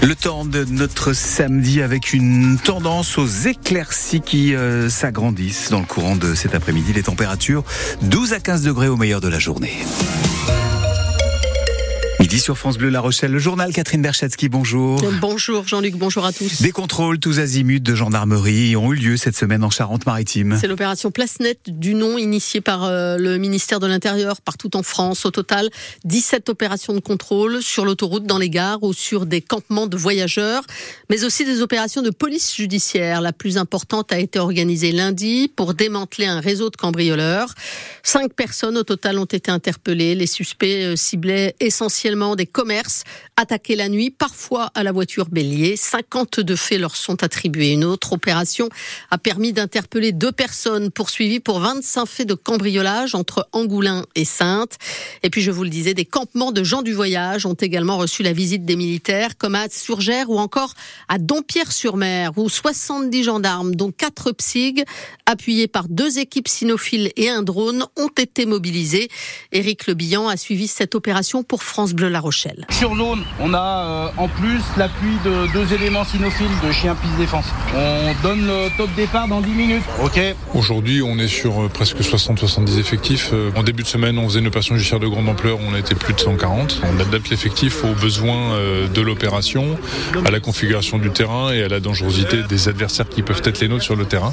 Le temps de notre samedi avec une tendance aux éclaircies qui euh, s'agrandissent dans le courant de cet après-midi. Les températures 12 à 15 degrés au meilleur de la journée. Midi sur France Bleu La Rochelle, le journal Catherine Berchatsky, bonjour. Bonjour Jean-Luc, bonjour à tous. Des contrôles tous azimuts de gendarmerie ont eu lieu cette semaine en Charente-Maritime. C'est l'opération Place Nette du nom initiée par euh, le ministère de l'Intérieur partout en France. Au total, 17 opérations de contrôle sur l'autoroute, dans les gares ou sur des campements de voyageurs, mais aussi des opérations de police judiciaire. La plus importante a été organisée lundi pour démanteler un réseau de cambrioleurs. Cinq personnes au total ont été interpellées. Les suspects euh, ciblaient essentiellement des commerces attaqués la nuit, parfois à la voiture bélier. 52 faits leur sont attribués. Une autre opération a permis d'interpeller deux personnes poursuivies pour 25 faits de cambriolage entre Angoulin et Sainte. Et puis, je vous le disais, des campements de gens du voyage ont également reçu la visite des militaires, comme à Surgère ou encore à Dompierre-sur-Mer, où 70 gendarmes, dont 4 psyg, appuyés par deux équipes cynophiles et un drone, ont été mobilisés. Éric Le a suivi cette opération pour France la Rochelle. Sur zone, on a euh, en plus l'appui de deux éléments cynophiles de chien piste défense. On donne le top départ dans 10 minutes. Ok. Aujourd'hui, on est sur euh, presque 60-70 effectifs. Euh, en début de semaine, on faisait une opération judiciaire de grande ampleur, on a été plus de 140. On adapte l'effectif aux besoins de l'opération, à la configuration du terrain et à la dangerosité des adversaires qui peuvent être les nôtres sur le terrain.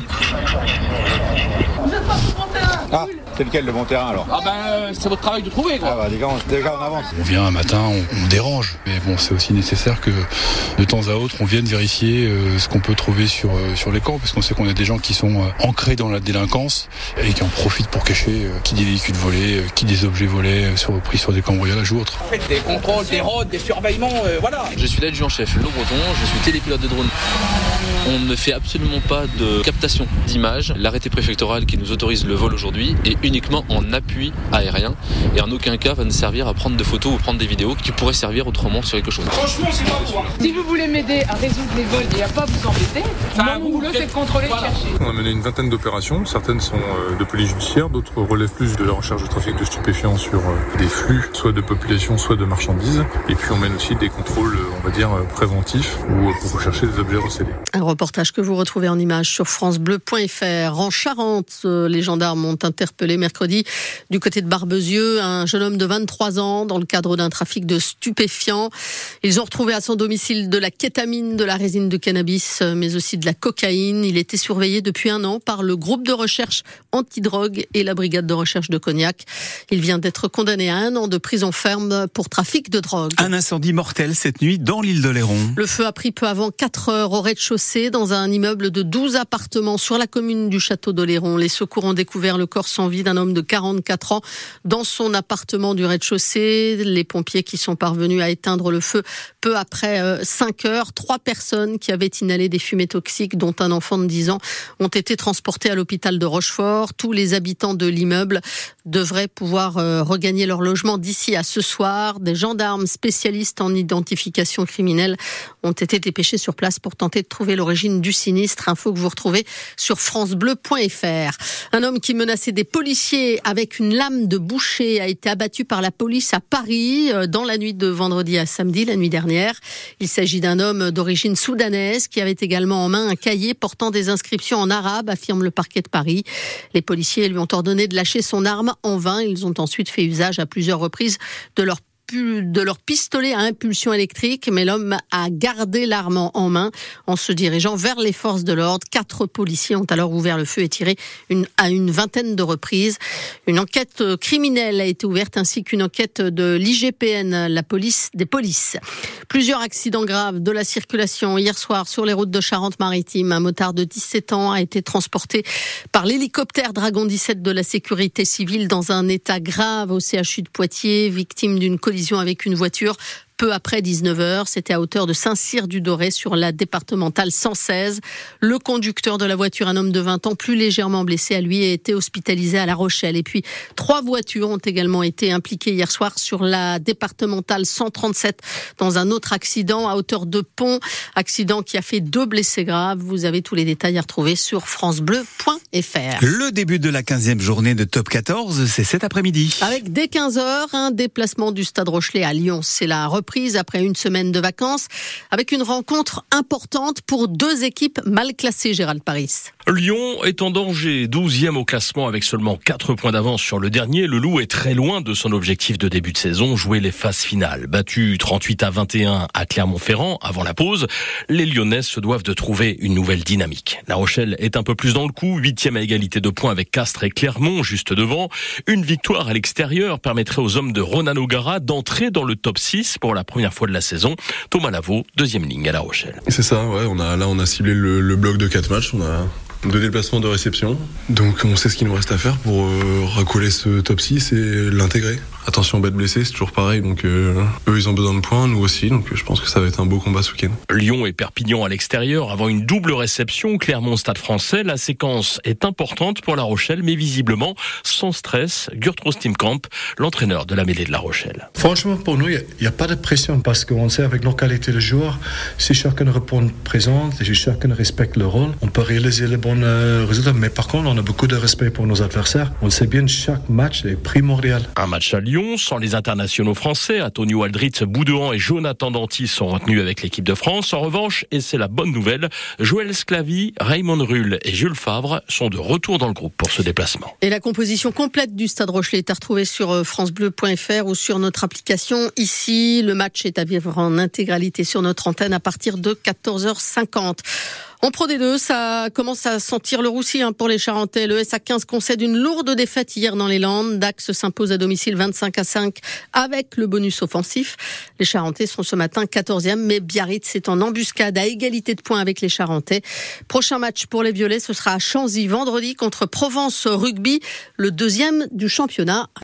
Ah. C'est lequel le bon terrain alors Ah ben euh, c'est votre travail de trouver quoi. Ah bah déjà on, avance. On vient un matin, on, dérange, mais bon c'est aussi nécessaire que de temps à autre on vienne vérifier euh, ce qu'on peut trouver sur euh, sur les camps parce qu'on sait qu'on a des gens qui sont ancrés dans la délinquance et qui en profitent pour cacher qui des véhicules volés, qui des objets volés sur, pris sur des cambriolages ou autres. Faites des contrôles, des routes, des surveillements, voilà. Je suis l'adjudant-chef Lo Breton, je suis télépilote de drone. On ne fait absolument pas de captation d'images. L'arrêté préfectoral qui nous autorise le vol aujourd'hui est uniquement en appui aérien et en aucun cas va nous servir à prendre des photos ou prendre des vidéos qui pourraient servir autrement sur quelque chose. Franchement, c'est pas pour Si vous voulez m'aider à résoudre les vols et à pas vous embêter, mon boulot c'est de contrôler et chercher. On a mené une vingtaine d'opérations, certaines sont euh, de police judiciaire, d'autres relèvent plus de la recherche de trafic de stupéfiants sur euh, des flux, soit de population, soit de marchandises. Et puis on mène aussi des contrôles, euh, on va dire, préventifs ou pour rechercher des objets recélés. Un reportage que vous retrouvez en image sur francebleu.fr. En Charente, les gendarmes ont interpellé mercredi du côté de Barbezieux un jeune homme de 23 ans dans le cadre d'un trafic de stupéfiants. Ils ont retrouvé à son domicile de la kétamine, de la résine de cannabis, mais aussi de la cocaïne. Il était surveillé depuis un an par le groupe de recherche antidrogue et la brigade de recherche de Cognac. Il vient d'être condamné à un an de prison ferme pour trafic de drogue. Un incendie mortel cette nuit dans l'île de Léron. Le feu a pris peu avant 4 heures au rez-de-chaussée dans un immeuble de 12 appartements sur la commune du château d'Oléron. Les secours ont découvert le corps sans vie d'un homme de 44 ans dans son appartement du rez-de-chaussée. Les pompiers qui sont parvenus à éteindre le feu peu après 5 euh, heures. Trois personnes qui avaient inhalé des fumées toxiques, dont un enfant de 10 ans, ont été transportées à l'hôpital de Rochefort. Tous les habitants de l'immeuble devraient pouvoir euh, regagner leur logement d'ici à ce soir. Des gendarmes spécialistes en identification criminelle ont été dépêchés sur place pour tenter de trouver l'origine du sinistre. Info que vous retrouvez sur francebleu.fr. Un homme qui menaçait des policiers policier avec une lame de boucher a été abattu par la police à Paris euh, dans la nuit de vendredi à samedi, la nuit dernière. Il s'agit d'un homme d'origine soudanaise qui avait également en main un cahier portant des inscriptions en arabe, affirme le parquet de Paris. Les policiers lui ont ordonné de lâcher son arme en vain. Ils ont ensuite fait usage à plusieurs reprises de leur de leur pistolet à impulsion électrique, mais l'homme a gardé l'arme en main en se dirigeant vers les forces de l'ordre. Quatre policiers ont alors ouvert le feu et tiré à une vingtaine de reprises. Une enquête criminelle a été ouverte ainsi qu'une enquête de l'IGPN, la police des polices. Plusieurs accidents graves de la circulation hier soir sur les routes de Charente-Maritime. Un motard de 17 ans a été transporté par l'hélicoptère Dragon 17 de la sécurité civile dans un état grave au CHU de Poitiers, victime d'une collision avec une voiture peu après 19h. C'était à hauteur de Saint-Cyr-du-Doré sur la départementale 116. Le conducteur de la voiture, un homme de 20 ans, plus légèrement blessé à lui, a été hospitalisé à La Rochelle. Et puis, trois voitures ont également été impliquées hier soir sur la départementale 137 dans un autre accident à hauteur de Pont. Accident qui a fait deux blessés graves. Vous avez tous les détails à retrouver sur francebleu.fr. Le début de la 15e journée de Top 14, c'est cet après-midi. Avec dès 15h, un déplacement du Stade Rochelet à Lyon. C'est la reprise après une semaine de vacances avec une rencontre importante pour deux équipes mal classées, Gérald Paris. Lyon est en danger, 12e au classement avec seulement 4 points d'avance sur le dernier. Le Loup est très loin de son objectif de début de saison, jouer les phases finales. Battu 38 à 21 à Clermont-Ferrand avant la pause, les Lyonnais se doivent de trouver une nouvelle dynamique. La Rochelle est un peu plus dans le coup, 8e à égalité de points avec Castres et Clermont juste devant. Une victoire à l'extérieur permettrait aux hommes de Ronan O'Gara d'entrer dans le top 6 pour la première fois de la saison. Thomas Lavaux, deuxième ligne à La Rochelle. C'est ça, ouais, on a, là on a ciblé le, bloc de 4 matchs, on a de déplacement de réception. Donc on sait ce qu'il nous reste à faire pour euh, racoler ce top 6 et l'intégrer. Attention, bête blessée, c'est toujours pareil. Donc euh, eux, ils ont besoin de points, nous aussi. Donc je pense que ça va être un beau combat ce week-end. Lyon et Perpignan à l'extérieur avant une double réception. Clermont Stade français. La séquence est importante pour La Rochelle, mais visiblement sans stress. Gurtros Timkamp, l'entraîneur de la mêlée de La Rochelle. Franchement, pour nous, il n'y a, a, pas de pression parce qu'on sait avec nos qualités de joueurs, si chacun répond présent, si chacun respecte le rôle, on peut réaliser les bons euh, résultats. Mais par contre, on a beaucoup de respect pour nos adversaires. On sait bien que chaque match est primordial. Un match à Lyon sans les internationaux français. Antonio Aldritz, Boudouan et Jonathan Danty sont retenus avec l'équipe de France. En revanche, et c'est la bonne nouvelle, Joël Sclavy, Raymond Rull et Jules Favre sont de retour dans le groupe pour ce déplacement. Et la composition complète du Stade Rochelet est à retrouver sur francebleu.fr ou sur notre application. Ici, le match est à vivre en intégralité sur notre antenne à partir de 14h50. En Pro D2, ça commence à sentir le roussi hein, pour les Charentais. Le SA15 concède une lourde défaite hier dans les Landes. Dax s'impose à domicile 25 à 5 avec le bonus offensif. Les Charentais sont ce matin 14e, mais Biarritz est en embuscade à égalité de points avec les Charentais. Prochain match pour les Violets, ce sera à Chanzy vendredi contre Provence Rugby, le deuxième du championnat.